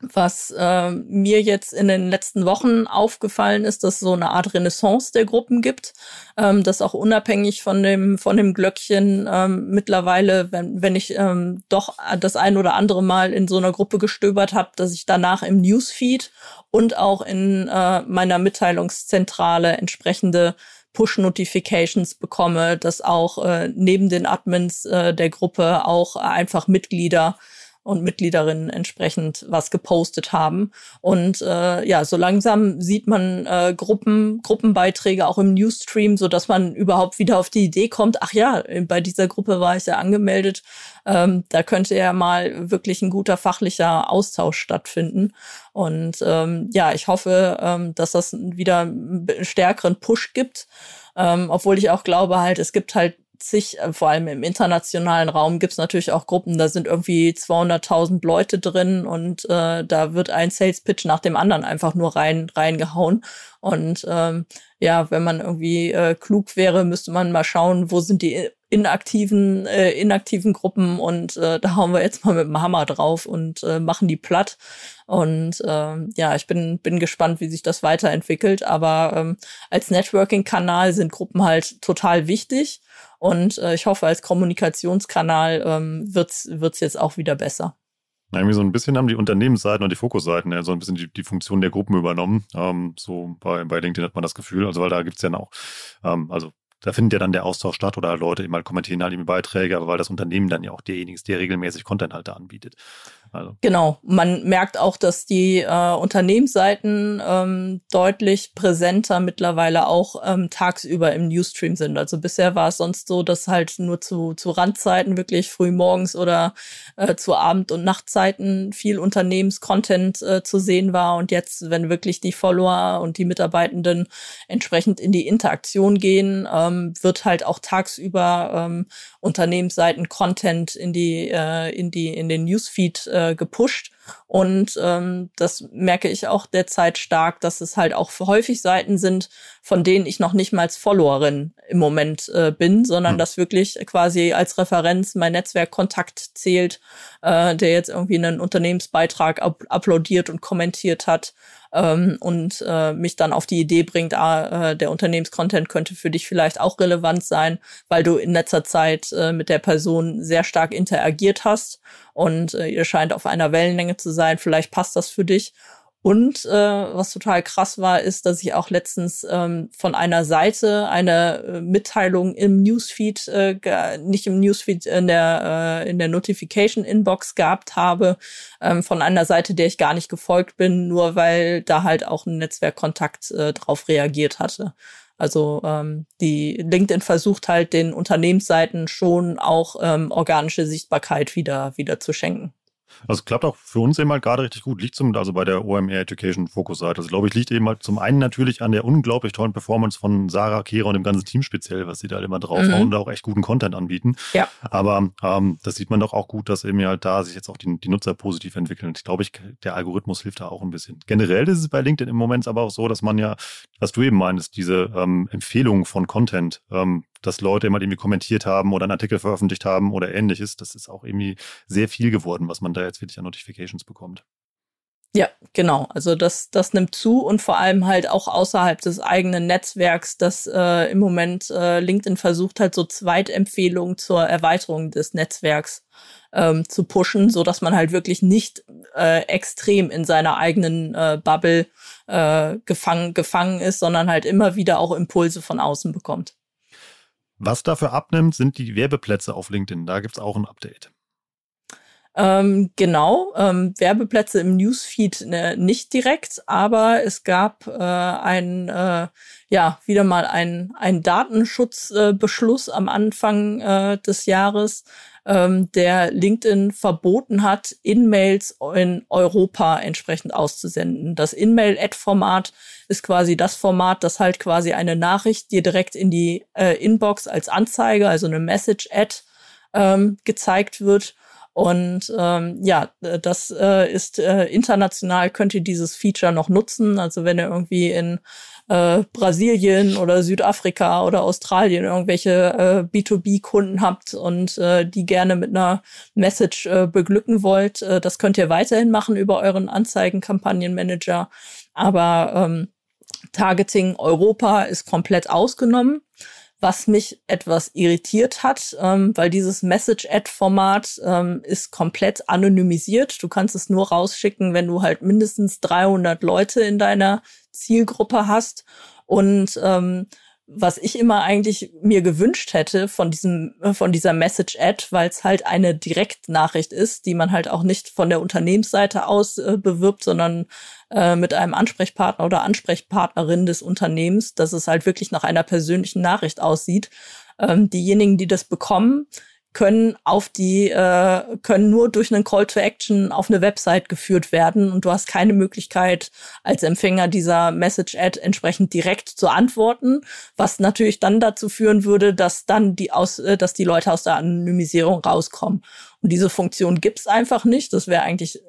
was äh, mir jetzt in den letzten Wochen aufgefallen ist, dass es so eine Art Renaissance der Gruppen gibt, ähm, dass auch unabhängig von dem von dem Glöckchen ähm, mittlerweile, wenn wenn ich ähm, doch das ein oder andere Mal in so einer Gruppe gestöbert habe, dass ich danach im Newsfeed und auch in äh, meiner Mitteilungszentrale entsprechende Push-Notifications bekomme, dass auch äh, neben den Admins äh, der Gruppe auch einfach Mitglieder und Mitgliederinnen entsprechend was gepostet haben. Und äh, ja, so langsam sieht man äh, Gruppen, Gruppenbeiträge auch im Newsstream, so dass man überhaupt wieder auf die Idee kommt, ach ja, bei dieser Gruppe war ich ja angemeldet. Ähm, da könnte ja mal wirklich ein guter fachlicher Austausch stattfinden. Und ähm, ja, ich hoffe, ähm, dass das wieder einen stärkeren Push gibt. Ähm, obwohl ich auch glaube halt, es gibt halt zig, äh, vor allem im internationalen Raum gibt es natürlich auch Gruppen, da sind irgendwie 200.000 Leute drin und äh, da wird ein Sales Pitch nach dem anderen einfach nur rein reingehauen. Und ähm, ja, wenn man irgendwie äh, klug wäre, müsste man mal schauen, wo sind die inaktiven, äh, inaktiven Gruppen und äh, da hauen wir jetzt mal mit dem Hammer drauf und äh, machen die platt. Und äh, ja, ich bin, bin gespannt, wie sich das weiterentwickelt. Aber ähm, als Networking-Kanal sind Gruppen halt total wichtig. Und äh, ich hoffe, als Kommunikationskanal ähm, wird's wird's jetzt auch wieder besser. Irgendwie so ein bisschen haben die Unternehmensseiten und die Fokusseiten ja so ein bisschen die, die Funktion der Gruppen übernommen. Ähm, so bei, bei LinkedIn hat man das Gefühl, also weil da gibt's ja auch, ähm, also da findet ja dann der Austausch statt oder Leute immer kommentieren halt eben Beiträge, aber weil das Unternehmen dann ja auch derjenige ist, der regelmäßig Content halt da anbietet. Also. Genau, man merkt auch, dass die äh, Unternehmensseiten ähm, deutlich präsenter mittlerweile auch ähm, tagsüber im Newsstream sind. Also bisher war es sonst so, dass halt nur zu, zu Randzeiten, wirklich früh morgens oder äh, zu Abend- und Nachtzeiten viel Unternehmenscontent äh, zu sehen war. Und jetzt, wenn wirklich die Follower und die Mitarbeitenden entsprechend in die Interaktion gehen, ähm, wird halt auch tagsüber ähm, Unternehmensseiten Content in die, äh, in die, in den Newsfeed äh, gepusht. Und ähm, das merke ich auch derzeit stark, dass es halt auch häufig Seiten sind, von denen ich noch nicht mal als Followerin im Moment äh, bin, sondern mhm. das wirklich quasi als Referenz mein Netzwerkkontakt zählt, äh, der jetzt irgendwie einen Unternehmensbeitrag up uploadiert und kommentiert hat ähm, und äh, mich dann auf die Idee bringt, ah, äh, der Unternehmenscontent könnte für dich vielleicht auch relevant sein, weil du in letzter Zeit äh, mit der Person sehr stark interagiert hast und äh, ihr scheint auf einer Wellenlänge zu sein. Vielleicht passt das für dich. Und äh, was total krass war, ist, dass ich auch letztens ähm, von einer Seite eine äh, Mitteilung im Newsfeed, äh, nicht im Newsfeed, in der, äh, in der Notification Inbox gehabt habe, ähm, von einer Seite, der ich gar nicht gefolgt bin, nur weil da halt auch ein Netzwerkkontakt äh, drauf reagiert hatte. Also ähm, die LinkedIn versucht halt den Unternehmensseiten schon auch ähm, organische Sichtbarkeit wieder wieder zu schenken. Also klappt auch für uns eben halt gerade richtig gut. Liegt zum, also bei der OMR Education Focus Seite. Also glaube ich, liegt eben halt zum einen natürlich an der unglaublich tollen Performance von Sarah Kehrer und dem ganzen Team speziell, was sie da immer draufhauen mhm. und auch echt guten Content anbieten. Ja. Aber ähm, das sieht man doch auch gut, dass eben halt da sich jetzt auch die, die Nutzer positiv entwickeln. Ich glaube, ich, der Algorithmus hilft da auch ein bisschen. Generell ist es bei LinkedIn im Moment aber auch so, dass man ja, was du eben meinst, diese ähm, Empfehlung von Content, ähm, dass Leute immer irgendwie kommentiert haben oder einen Artikel veröffentlicht haben oder ähnliches. Das ist auch irgendwie sehr viel geworden, was man da jetzt wirklich an Notifications bekommt. Ja, genau. Also das, das nimmt zu und vor allem halt auch außerhalb des eigenen Netzwerks, dass äh, im Moment äh, LinkedIn versucht halt so Zweitempfehlungen zur Erweiterung des Netzwerks ähm, zu pushen, so dass man halt wirklich nicht äh, extrem in seiner eigenen äh, Bubble äh, gefangen, gefangen ist, sondern halt immer wieder auch Impulse von außen bekommt. Was dafür abnimmt, sind die Werbeplätze auf LinkedIn. Da gibt es auch ein Update. Ähm, genau, ähm, Werbeplätze im Newsfeed ne, nicht direkt, aber es gab äh, ein, äh, ja, wieder mal ein, Datenschutzbeschluss äh, am Anfang äh, des Jahres, ähm, der LinkedIn verboten hat, In-Mails in Europa entsprechend auszusenden. Das In-Mail-Ad-Format ist quasi das Format, das halt quasi eine Nachricht dir direkt in die äh, Inbox als Anzeige, also eine Message-Ad ähm, gezeigt wird. Und ähm, ja, das äh, ist äh, international, könnt ihr dieses Feature noch nutzen. Also wenn ihr irgendwie in äh, Brasilien oder Südafrika oder Australien irgendwelche äh, B2B-Kunden habt und äh, die gerne mit einer Message äh, beglücken wollt, äh, das könnt ihr weiterhin machen über euren Anzeigenkampagnenmanager. Aber ähm, Targeting Europa ist komplett ausgenommen was mich etwas irritiert hat, ähm, weil dieses Message-Ad-Format ähm, ist komplett anonymisiert. Du kannst es nur rausschicken, wenn du halt mindestens 300 Leute in deiner Zielgruppe hast. Und ähm, was ich immer eigentlich mir gewünscht hätte von diesem äh, von dieser Message Ad, weil es halt eine Direktnachricht ist, die man halt auch nicht von der Unternehmensseite aus äh, bewirbt, sondern äh, mit einem Ansprechpartner oder Ansprechpartnerin des Unternehmens, dass es halt wirklich nach einer persönlichen Nachricht aussieht. Ähm, diejenigen, die das bekommen, können auf die äh, können nur durch einen Call to Action auf eine Website geführt werden und du hast keine Möglichkeit als Empfänger dieser Message Ad entsprechend direkt zu antworten, was natürlich dann dazu führen würde, dass dann die aus äh, dass die Leute aus der Anonymisierung rauskommen und diese Funktion gibt's einfach nicht. Das wäre eigentlich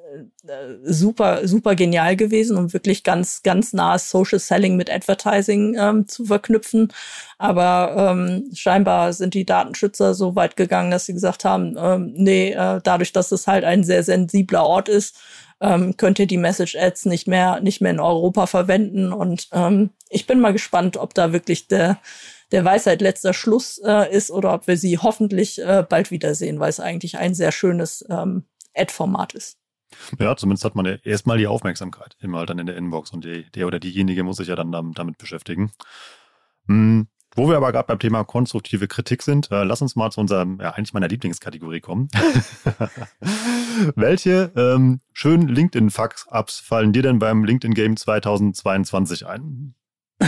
super, super genial gewesen, um wirklich ganz, ganz nahes Social Selling mit Advertising ähm, zu verknüpfen. Aber ähm, scheinbar sind die Datenschützer so weit gegangen, dass sie gesagt haben, ähm, nee, äh, dadurch, dass es halt ein sehr sensibler Ort ist, ähm, könnt ihr die Message Ads nicht mehr, nicht mehr in Europa verwenden. Und ähm, ich bin mal gespannt, ob da wirklich der der Weisheit letzter Schluss äh, ist oder ob wir sie hoffentlich äh, bald wiedersehen, weil es eigentlich ein sehr schönes ähm, Ad-Format ist. Ja, zumindest hat man ja erstmal die Aufmerksamkeit immer halt dann in der Inbox und die, der oder diejenige muss sich ja dann damit beschäftigen. Hm, wo wir aber gerade beim Thema konstruktive Kritik sind, äh, lass uns mal zu unserem, ja, eigentlich meiner Lieblingskategorie kommen. Welche ähm, schönen LinkedIn-Fuck-Ups fallen dir denn beim LinkedIn Game 2022 ein?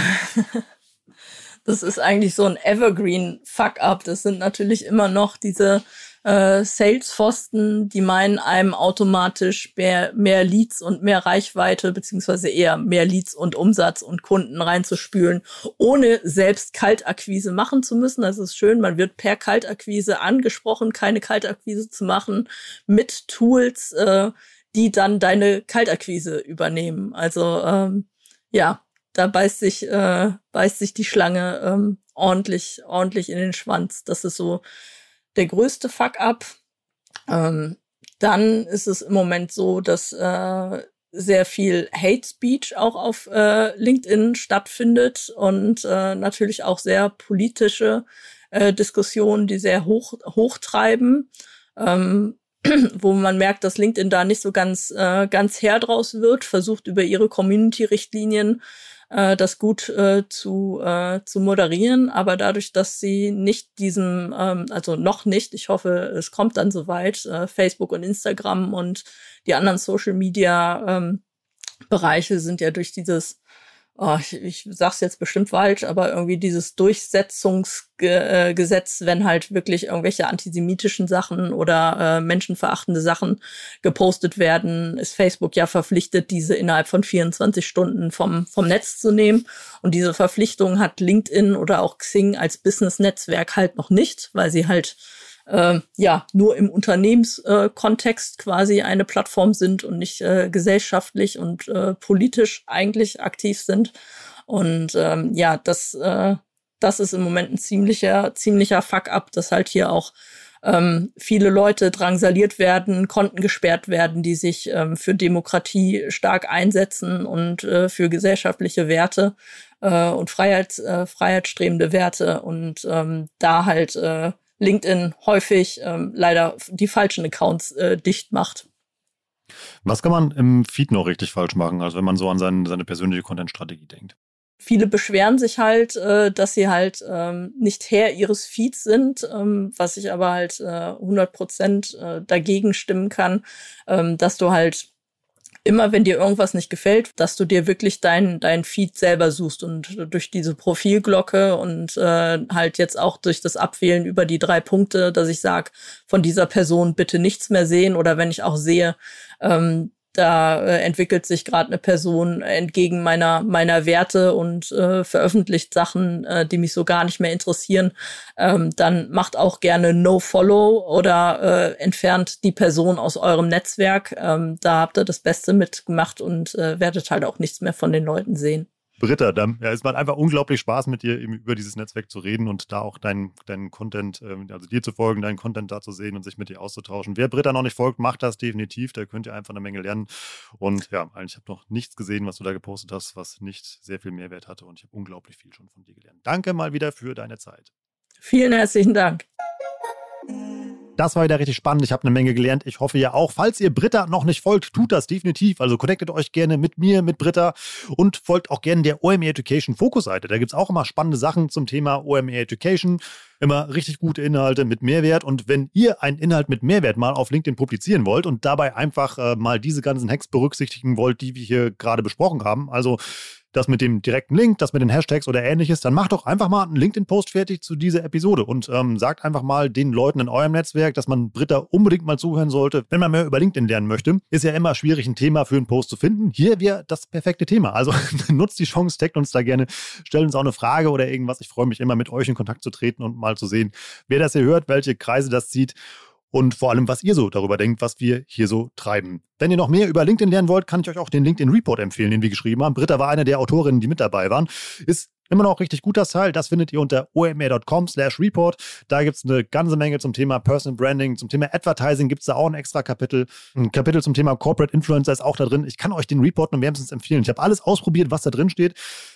das ist eigentlich so ein Evergreen Fuck-up. Das sind natürlich immer noch diese äh, Sales-Pfosten, die meinen einem automatisch mehr, mehr Leads und mehr Reichweite, beziehungsweise eher mehr Leads und Umsatz und Kunden reinzuspülen, ohne selbst Kaltakquise machen zu müssen. Das ist schön, man wird per Kaltakquise angesprochen, keine Kaltakquise zu machen, mit Tools, äh, die dann deine Kaltakquise übernehmen. Also ähm, ja, da beißt sich, äh, beißt sich die Schlange ähm, ordentlich, ordentlich in den Schwanz. Das ist so der größte Fuck-up. Ähm, dann ist es im Moment so, dass äh, sehr viel Hate Speech auch auf äh, LinkedIn stattfindet und äh, natürlich auch sehr politische äh, Diskussionen, die sehr hoch hochtreiben, ähm, wo man merkt, dass LinkedIn da nicht so ganz äh, ganz her draus wird, versucht über ihre Community-Richtlinien äh, das gut äh, zu, äh, zu moderieren. Aber dadurch, dass sie nicht diesem, ähm, also noch nicht, ich hoffe, es kommt dann soweit, äh, Facebook und Instagram und die anderen Social Media ähm, Bereiche sind ja durch dieses oh, ich, ich sag's jetzt bestimmt falsch, aber irgendwie dieses Durchsetzungsgesetz, wenn halt wirklich irgendwelche antisemitischen Sachen oder äh, menschenverachtende Sachen gepostet werden, ist Facebook ja verpflichtet, diese innerhalb von 24 Stunden vom, vom Netz zu nehmen. Und diese Verpflichtung hat LinkedIn oder auch Xing als Business-Netzwerk halt noch nicht, weil sie halt äh, ja nur im Unternehmenskontext äh, quasi eine Plattform sind und nicht äh, gesellschaftlich und äh, politisch eigentlich aktiv sind. Und ähm, ja, das, äh, das ist im Moment ein ziemlicher, ziemlicher Fuck-up, dass halt hier auch ähm, viele Leute drangsaliert werden, Konten gesperrt werden, die sich ähm, für Demokratie stark einsetzen und äh, für gesellschaftliche Werte äh, und Freiheit, äh, freiheitsstrebende Werte und ähm, da halt äh, LinkedIn häufig ähm, leider die falschen Accounts äh, dicht macht. Was kann man im Feed noch richtig falsch machen, also wenn man so an seine, seine persönliche Content-Strategie denkt? Viele beschweren sich halt, äh, dass sie halt ähm, nicht Herr ihres Feeds sind, ähm, was ich aber halt äh, 100 Prozent äh, dagegen stimmen kann, ähm, dass du halt immer wenn dir irgendwas nicht gefällt, dass du dir wirklich dein, dein Feed selber suchst und durch diese Profilglocke und äh, halt jetzt auch durch das Abwählen über die drei Punkte, dass ich sag, von dieser Person bitte nichts mehr sehen oder wenn ich auch sehe, ähm, da äh, entwickelt sich gerade eine Person entgegen meiner meiner Werte und äh, veröffentlicht Sachen, äh, die mich so gar nicht mehr interessieren, ähm, dann macht auch gerne No Follow oder äh, entfernt die Person aus eurem Netzwerk. Ähm, da habt ihr das Beste mitgemacht und äh, werdet halt auch nichts mehr von den Leuten sehen. Britta, dann, ja, es macht einfach unglaublich Spaß, mit dir über dieses Netzwerk zu reden und da auch deinen dein Content, ähm, also dir zu folgen, deinen Content da zu sehen und sich mit dir auszutauschen. Wer Britta noch nicht folgt, macht das definitiv. Da könnt ihr einfach eine Menge lernen. Und ja, ich habe noch nichts gesehen, was du da gepostet hast, was nicht sehr viel Mehrwert hatte. Und ich habe unglaublich viel schon von dir gelernt. Danke mal wieder für deine Zeit. Vielen herzlichen Dank. Das war wieder richtig spannend. Ich habe eine Menge gelernt. Ich hoffe ja auch. Falls ihr Britta noch nicht folgt, tut das definitiv. Also connectet euch gerne mit mir, mit Britta und folgt auch gerne der OME Education Fokusseite. Da gibt es auch immer spannende Sachen zum Thema OME Education. Immer richtig gute Inhalte mit Mehrwert. Und wenn ihr einen Inhalt mit Mehrwert mal auf LinkedIn publizieren wollt und dabei einfach äh, mal diese ganzen Hacks berücksichtigen wollt, die wir hier gerade besprochen haben, also das mit dem direkten Link, das mit den Hashtags oder ähnliches, dann macht doch einfach mal einen LinkedIn-Post fertig zu dieser Episode und ähm, sagt einfach mal den Leuten in eurem Netzwerk, dass man Britta unbedingt mal zuhören sollte, wenn man mehr über LinkedIn lernen möchte. Ist ja immer schwierig, ein Thema für einen Post zu finden. Hier wäre das perfekte Thema. Also nutzt die Chance, steckt uns da gerne, stellt uns auch eine Frage oder irgendwas. Ich freue mich immer, mit euch in Kontakt zu treten und mal zu sehen, wer das hier hört, welche Kreise das zieht und vor allem, was ihr so darüber denkt, was wir hier so treiben. Wenn ihr noch mehr über LinkedIn lernen wollt, kann ich euch auch den LinkedIn Report empfehlen, den wir geschrieben haben. Britta war eine der Autorinnen, die mit dabei waren. Ist Immer noch richtig gut das Teil. Das findet ihr unter omr.com slash report. Da gibt es eine ganze Menge zum Thema Personal Branding, zum Thema Advertising gibt es da auch ein extra Kapitel. Ein Kapitel zum Thema Corporate Influencer ist auch da drin. Ich kann euch den Report nur wärmstens empfehlen. Ich habe alles ausprobiert, was da drin steht.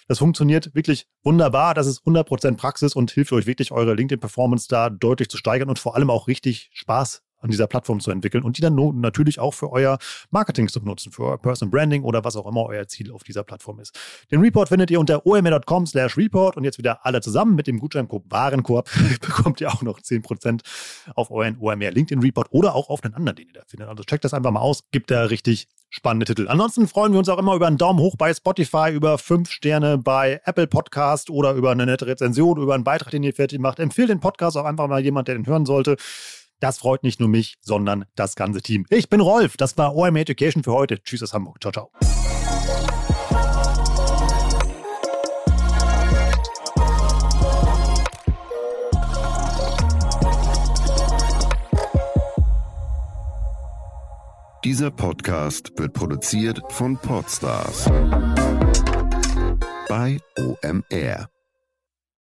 Das funktioniert wirklich wunderbar. Das ist 100% Praxis und hilft euch wirklich, eure LinkedIn-Performance da deutlich zu steigern und vor allem auch richtig Spaß an dieser Plattform zu entwickeln und die dann natürlich auch für euer Marketing zu benutzen, für euer Personal Branding oder was auch immer euer Ziel auf dieser Plattform ist. Den Report findet ihr unter omr.com slash report und jetzt wieder alle zusammen mit dem Gutscheincode Warenkorb bekommt ihr auch noch 10% auf euren OMR LinkedIn Report oder auch auf einen anderen, den ihr da findet. Also checkt das einfach mal aus, gibt da richtig spannende Titel. Ansonsten freuen wir uns auch immer über einen Daumen hoch bei Spotify, über fünf Sterne bei Apple Podcast oder über eine nette Rezension, über einen Beitrag, den ihr fertig macht. Empfehlt den Podcast auch einfach mal jemand, der den hören sollte. Das freut nicht nur mich, sondern das ganze Team. Ich bin Rolf, das war OM Education für heute. Tschüss aus Hamburg. Ciao, ciao. Dieser Podcast wird produziert von Podstars bei OMR.